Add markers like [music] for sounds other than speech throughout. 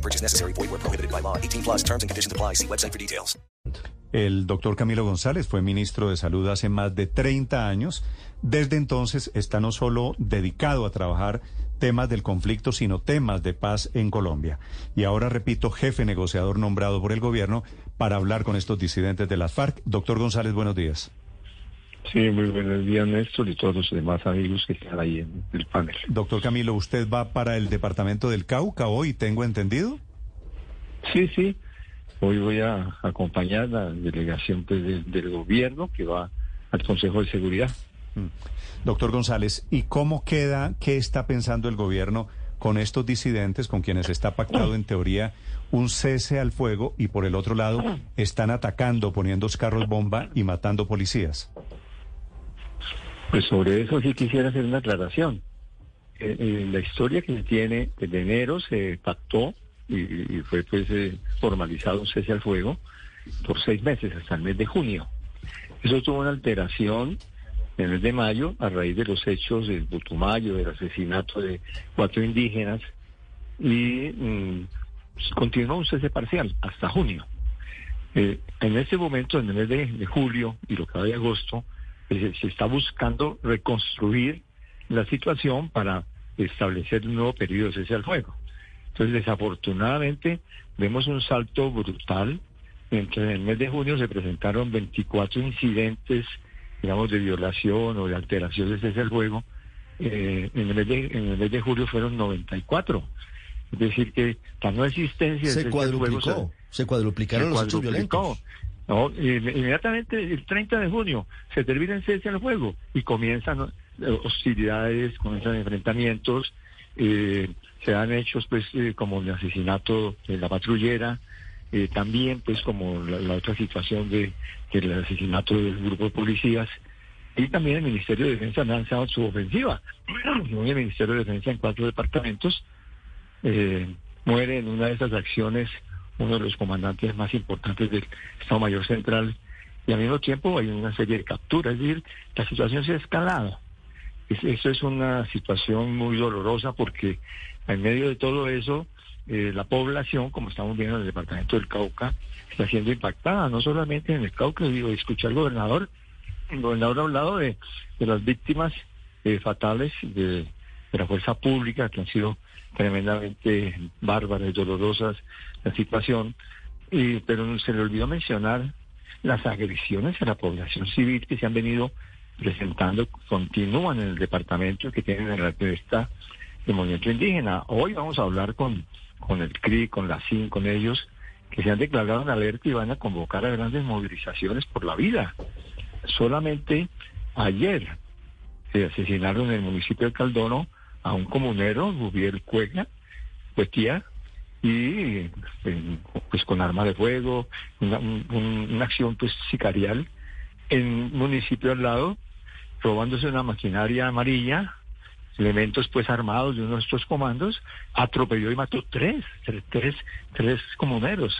No purchase necessary. Void where prohibited by law. 18 plus terms and conditions apply. See website for details. El doctor Camilo González fue ministro de Salud hace más de 30 años. Desde entonces está no solo dedicado a trabajar temas del conflicto, sino temas de paz en Colombia. Y ahora, repito, jefe negociador nombrado por el gobierno para hablar con estos disidentes de las FARC. Doctor González, buenos días. Sí, muy buenos días, Néstor, y todos los demás amigos que están ahí en el panel. Doctor Camilo, ¿usted va para el departamento del Cauca hoy, tengo entendido? Sí, sí. Hoy voy a acompañar la delegación pues, de- del gobierno que va al Consejo de Seguridad. Doctor González, ¿y cómo queda, qué está pensando el gobierno con estos disidentes con quienes está pactado en teoría un cese al fuego y por el otro lado están atacando, poniendo carros bomba y matando policías? Pues sobre eso sí quisiera hacer una aclaración. Eh, eh, la historia que se tiene desde enero se pactó y, fue pues eh, formalizado un cese al fuego por seis meses hasta el mes de junio. Eso tuvo una alteración en el mes de mayo a raíz de los hechos del Putumayo, del asesinato de cuatro indígenas y mm, continuó un cese parcial hasta junio. Eh, en este momento, en el mes de, de julio y lo que va de agosto, eh, se está buscando reconstruir la situación para establecer un nuevo periodo de cese al fuego. Entonces, desafortunadamente, vemos un salto brutal. Entre en el mes de junio se presentaron 24 incidentes, digamos, de violación o de alteración de cese al fuego. Eh, en, el mes de, en el mes de julio fueron 94. Es decir, que la no existencia Se fuego cuadruplicó, se cuadruplicaron se los hechos violentos. No, inme- inmediatamente el 30 de junio se termina el cese al fuego y comienzan eh, hostilidades, comienzan enfrentamientos, eh, se dan hechos pues eh, como el asesinato de la patrullera, eh, también pues como la, la otra situación de del asesinato del grupo de policías y también el Ministerio de Defensa ha lanzado su ofensiva. [clears throat] El Ministerio de Defensa en cuatro departamentos eh, muere en una de esas acciones uno de los comandantes más importantes del Estado Mayor Central y al mismo tiempo hay una serie de capturas, es decir, la situación se ha escalado. Es- Eso es una situación muy dolorosa porque en medio de todo eso eh, la población, como estamos viendo en el departamento del Cauca, está siendo impactada, no solamente en el Cauca, digo, escuché al gobernador, el gobernador ha hablado de, de las víctimas eh, fatales de, de la fuerza pública que han sido tremendamente bárbaras y dolorosas la situación, y, pero se le olvidó mencionar las agresiones a la población civil que se han venido presentando, continúan en el departamento que tienen en la esta el movimiento indígena. Hoy vamos a hablar con, con el CRI, con la CIN, con ellos, que se han declarado en alerta y van a convocar a grandes movilizaciones por la vida. Solamente ayer se asesinaron en el municipio de Caldono a un comunero, Rubiel Cuega, Cuetía, y eh, pues con arma de fuego, una, un- un- una acción pues sicarial en un municipio al lado, robándose una maquinaria amarilla, elementos pues armados de uno de estos comandos, atropelló y mató tres, tres, tres, tres comuneros.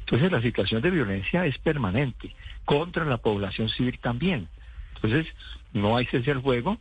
Entonces la situación de violencia es permanente, contra la población civil también. Entonces no hay cese al fuego,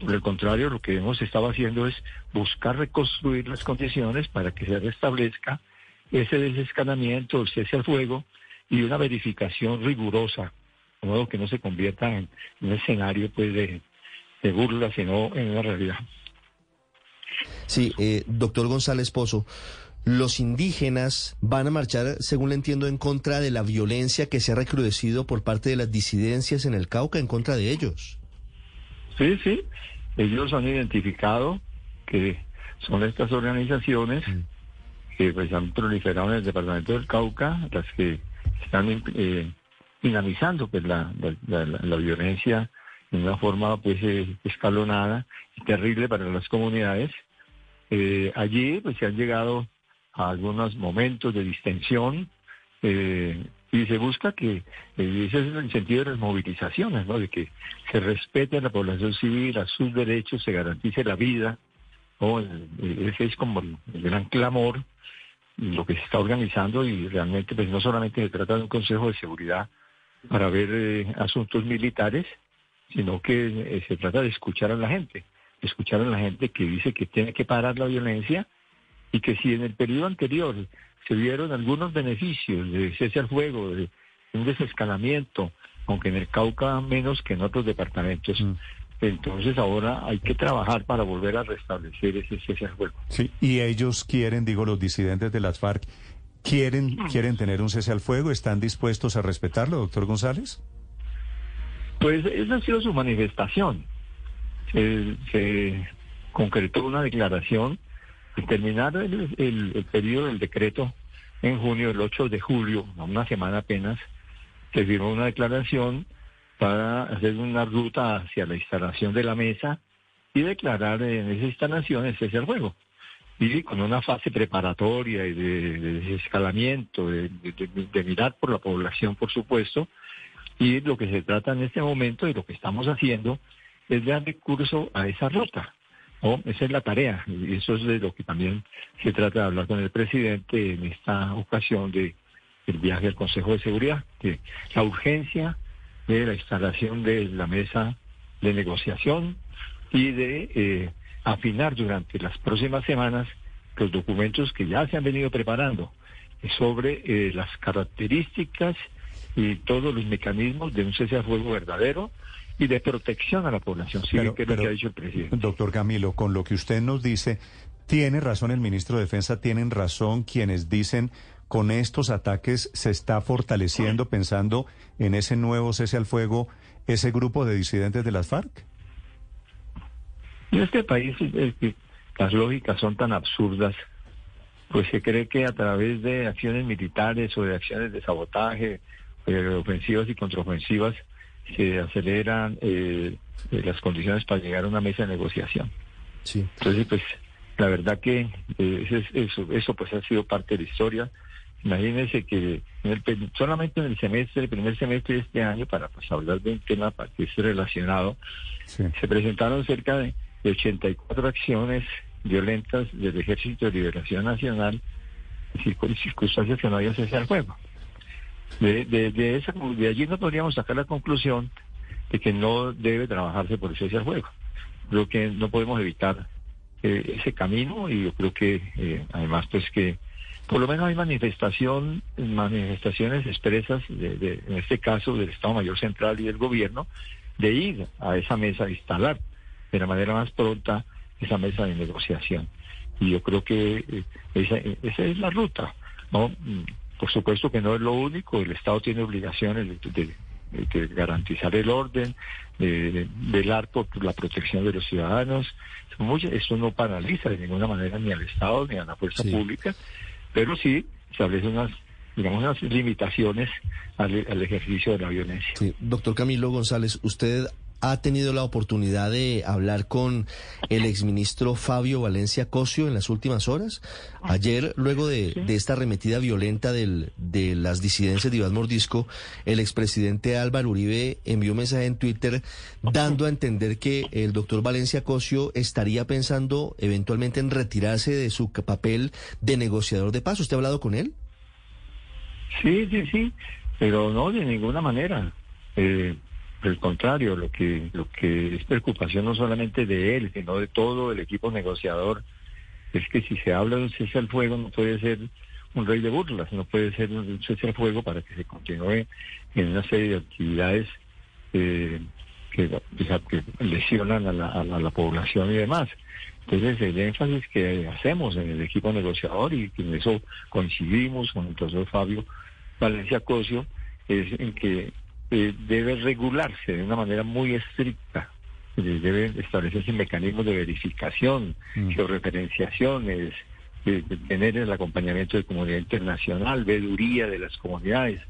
por el contrario, lo que hemos estado haciendo es buscar reconstruir las condiciones para que se restablezca ese desescalamiento, el cese al fuego y una verificación rigurosa, de modo que no se convierta en un escenario pues de, de burla, sino en una realidad. Sí, eh, doctor González Pozo, los indígenas van a marchar, según le entiendo, en contra de la violencia que se ha recrudecido por parte de las disidencias en el Cauca, en contra de ellos. Sí, sí, ellos han identificado que son estas organizaciones que pues han proliferado en el departamento del Cauca, las que están eh, dinamizando pues la, la, la- la violencia de una forma pues eh, escalonada y terrible para las comunidades. Eh, allí pues se han llegado a algunos momentos de distensión, eh, y se busca que, eh, ese es el sentido de las movilizaciones, ¿no? de que se respete a la población civil, a sus derechos, se garantice la vida, ¿no? Eh, ese es como el, gran clamor, lo que se está organizando y realmente pues no solamente se trata de un consejo de seguridad para ver eh, asuntos militares, sino que eh, se trata de escuchar a la gente, escuchar a la gente que dice que tiene que parar la violencia y que si en el periodo anterior se vieron algunos beneficios de cese al fuego, de un desescalamiento, aunque en el Cauca menos que en otros departamentos, Mm. entonces ahora hay que trabajar para volver a restablecer ese cese al fuego. Sí, y ellos quieren, digo, los disidentes de las FARC, quieren, quieren tener un cese al fuego, ¿están dispuestos a respetarlo, doctor González? Pues esa ha sido su manifestación. Se, se concretó una declaración de terminar el, periodo del decreto en junio, el 8 de julio, una semana apenas, se firmó una declaración para hacer una ruta hacia la instalación de la mesa y declarar en esa instalación el cese al fuego. Y con una fase preparatoria y de, de desescalamiento, de- de- de- de mirar por la población, por supuesto, y lo que se trata en este momento y lo que estamos haciendo es dar recurso a esa ruta. ¿No? Esa es la tarea. Y eso es de lo que también se trata de hablar con el presidente en esta ocasión de el viaje al Consejo de Seguridad. Que la urgencia de la instalación de la mesa de negociación y de eh, afinar durante las próximas semanas los documentos que ya se han venido preparando sobre eh, las características y todos los mecanismos de un cese al fuego verdadero y de protección a la población civil, Pero- que es lo que ha dicho el presidente. Doctor Camilo, con lo que usted nos dice, tiene razón el ministro de Defensa, tienen razón quienes dicen con estos ataques se está fortaleciendo pensando en ese nuevo cese al fuego ese grupo de disidentes de las FARC. En este país es que las lógicas son tan absurdas, pues se cree que a través de acciones militares o de acciones de sabotaje, eh, ofensivas y contraofensivas, se aceleran eh, eh, las condiciones para llegar a una mesa de negociación. Sí. Entonces, pues, la verdad que eh, eso, es- eso, pues ha sido parte de la historia. Imagínense que en el solamente en el semestre, el primer semestre de este año, para pues hablar de un tema para que esté relacionado, Sí. se presentaron cerca de, de 84 acciones violentas del Ejército de Liberación Nacional circunstancias que no había cese al fuego. De, esa, de allí no podríamos sacar la conclusión de que no debe trabajarse por cese al fuego. Creo que no podemos evitar eh, ese camino y yo creo que eh, además pues que por lo menos hay manifestación, manifestaciones expresas, de, de- en este caso del Estado Mayor Central y del Gobierno, de ir a esa mesa a instalar de la manera más pronta esa mesa de negociación. Y yo creo que eh, esa, esa es la ruta. ¿no? Por supuesto que no es lo único, el Estado tiene obligaciones de, de- de garantizar el orden, de, velar por la protección de los ciudadanos. Esto no paraliza de ninguna manera ni al Estado ni a la fuerza Sí. pública, pero sí establece unas, digamos, unas limitaciones al, al ejercicio de la violencia. Sí, doctor Camilo González, usted ha tenido la oportunidad de hablar con el exministro Fabio Valencia Cosio en las últimas horas. Ayer, luego de, de esta arremetida violenta del, de las disidencias de Iván Mordisco, el expresidente Álvaro Uribe envió un mensaje en Twitter dando a entender que el doctor Valencia Cosio estaría pensando eventualmente en retirarse de su papel de negociador de paz. ¿Usted ha hablado con él? Sí, sí, sí, pero no de ninguna manera. Eh, al contrario, lo que, lo que es preocupación no solamente de él, sino de todo el equipo negociador, es que si se habla de un cese al fuego no puede ser un rey de burlas, no puede ser un cese al fuego para que se continúe en una serie de actividades eh, que, lesionan a la, población y demás. Entonces, el énfasis que hacemos en el equipo negociador y en eso coincidimos con el profesor Fabio Valencia Cosio es en que eh, debe regularse de una manera muy estricta. Eh, Deben establecerse mecanismos de verificación, Mm. georreferenciaciones, de, de tener el acompañamiento de comunidad internacional, veeduría de las comunidades,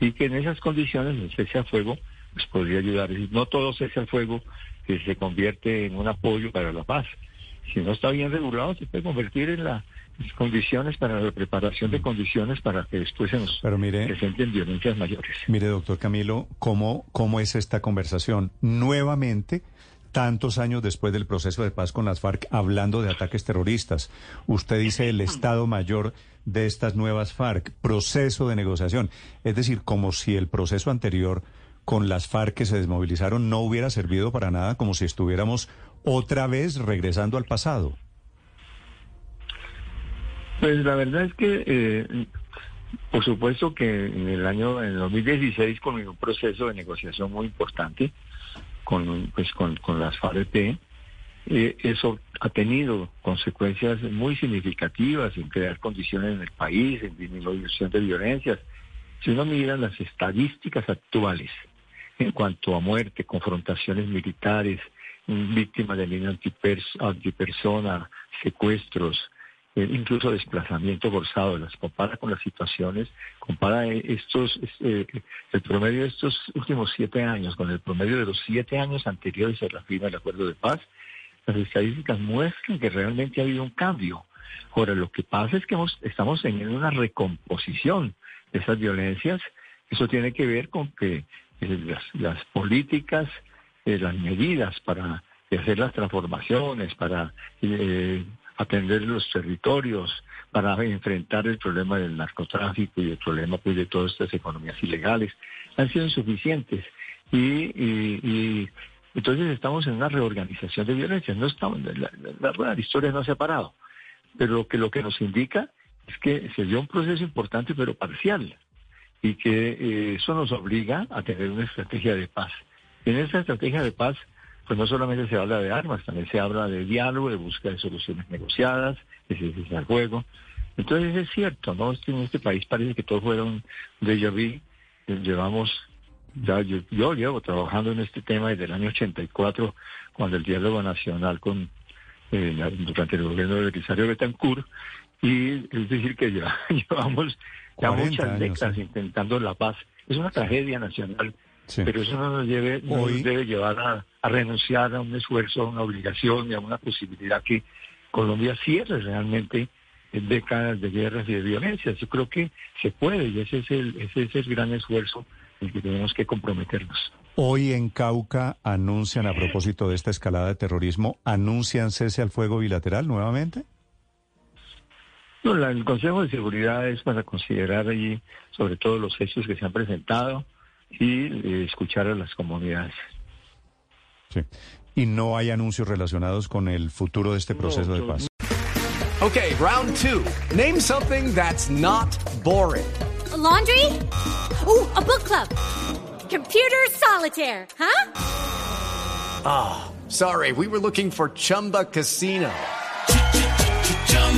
y que en esas condiciones el cese al fuego pues, podría ayudar. No todo cese al fuego que se convierte en un apoyo para la paz. Si no está bien regulado, se puede convertir en la condiciones para la preparación Mm. de condiciones para que después se nos Pero mire- presenten violencias mayores. Mire, doctor Camilo, ¿cómo, ¿cómo es esta conversación? Nuevamente, tantos años después del proceso de paz con las FARC, hablando de ataques terroristas. Usted dice el Estado Mayor de estas nuevas FARC, proceso de negociación. Es decir, como si el proceso anterior con las FARC que se desmovilizaron no hubiera servido para nada, como si estuviéramos otra vez regresando al pasado. Pues la verdad es que, eh, por supuesto que en el año, en el 2016, con un proceso de negociación muy importante con, pues, con, con las FARC, eh, eso ha tenido consecuencias muy significativas en crear condiciones en el país, en disminución de violencias. Si uno mira las estadísticas actuales en cuanto a muerte, confrontaciones militares, víctimas de antipers- antipersona, secuestros, incluso desplazamiento forzado, las compara con las situaciones, compara eh, estos, eh, el promedio de estos últimos siete años con el promedio de los siete años anteriores a la firma del acuerdo de paz, las estadísticas muestran que realmente ha habido un cambio. Ahora, lo que pasa es que estamos teniendo una recomposición de esas violencias. Eso tiene que ver con que eh, las, políticas, eh, las medidas para hacer las transformaciones, para eh, atender los territorios, para enfrentar el problema del narcotráfico y el problema pues, de todas estas economías ilegales, han sido insuficientes. Y, y- y entonces estamos en una reorganización de violencia. No estamos, la, la- la la historia no se ha parado. Pero lo que, lo que nos indica es que se dio un proceso importante pero parcial y que eh, eso nos obliga a tener una estrategia de paz. En esa estrategia de paz, pues no solamente se habla de armas, también se habla de diálogo, de búsqueda de soluciones negociadas, de cese al fuego. Entonces es cierto, ¿no? Este- En este país parece que todo fuera un déjà vu. Llevamos, ya yo, yo llevo trabajando en este tema desde el año 84, cuando el diálogo nacional con eh, durante el gobierno de Belisario Betancourt, y es decir que ya [laughs] llevamos ya 40 muchas décadas sí. intentando la paz. Es una tragedia nacional, Sí. pero eso no nos, lleve, no Hoy- nos debe llevar a, a renunciar a un esfuerzo, a una obligación y a una posibilidad que Colombia cierre realmente en décadas de guerras y de violencia. Yo creo que se puede y ese es el, ese es el gran esfuerzo en el que tenemos que comprometernos. Hoy en Cauca anuncian, a propósito de esta escalada de terrorismo, anuncian cese al fuego bilateral nuevamente. No, la- el Consejo de Seguridad es para considerar allí sobre todo los hechos que se han presentado y eh, escuchar a las comunidades. Sí. Y no hay anuncios relacionados con el futuro de este proceso de no, paz. Okay, round two. Name something that's not boring. A laundry? Ooh, a book club. Computer solitaire, huh? Sorry, we were looking for Chumba Casino.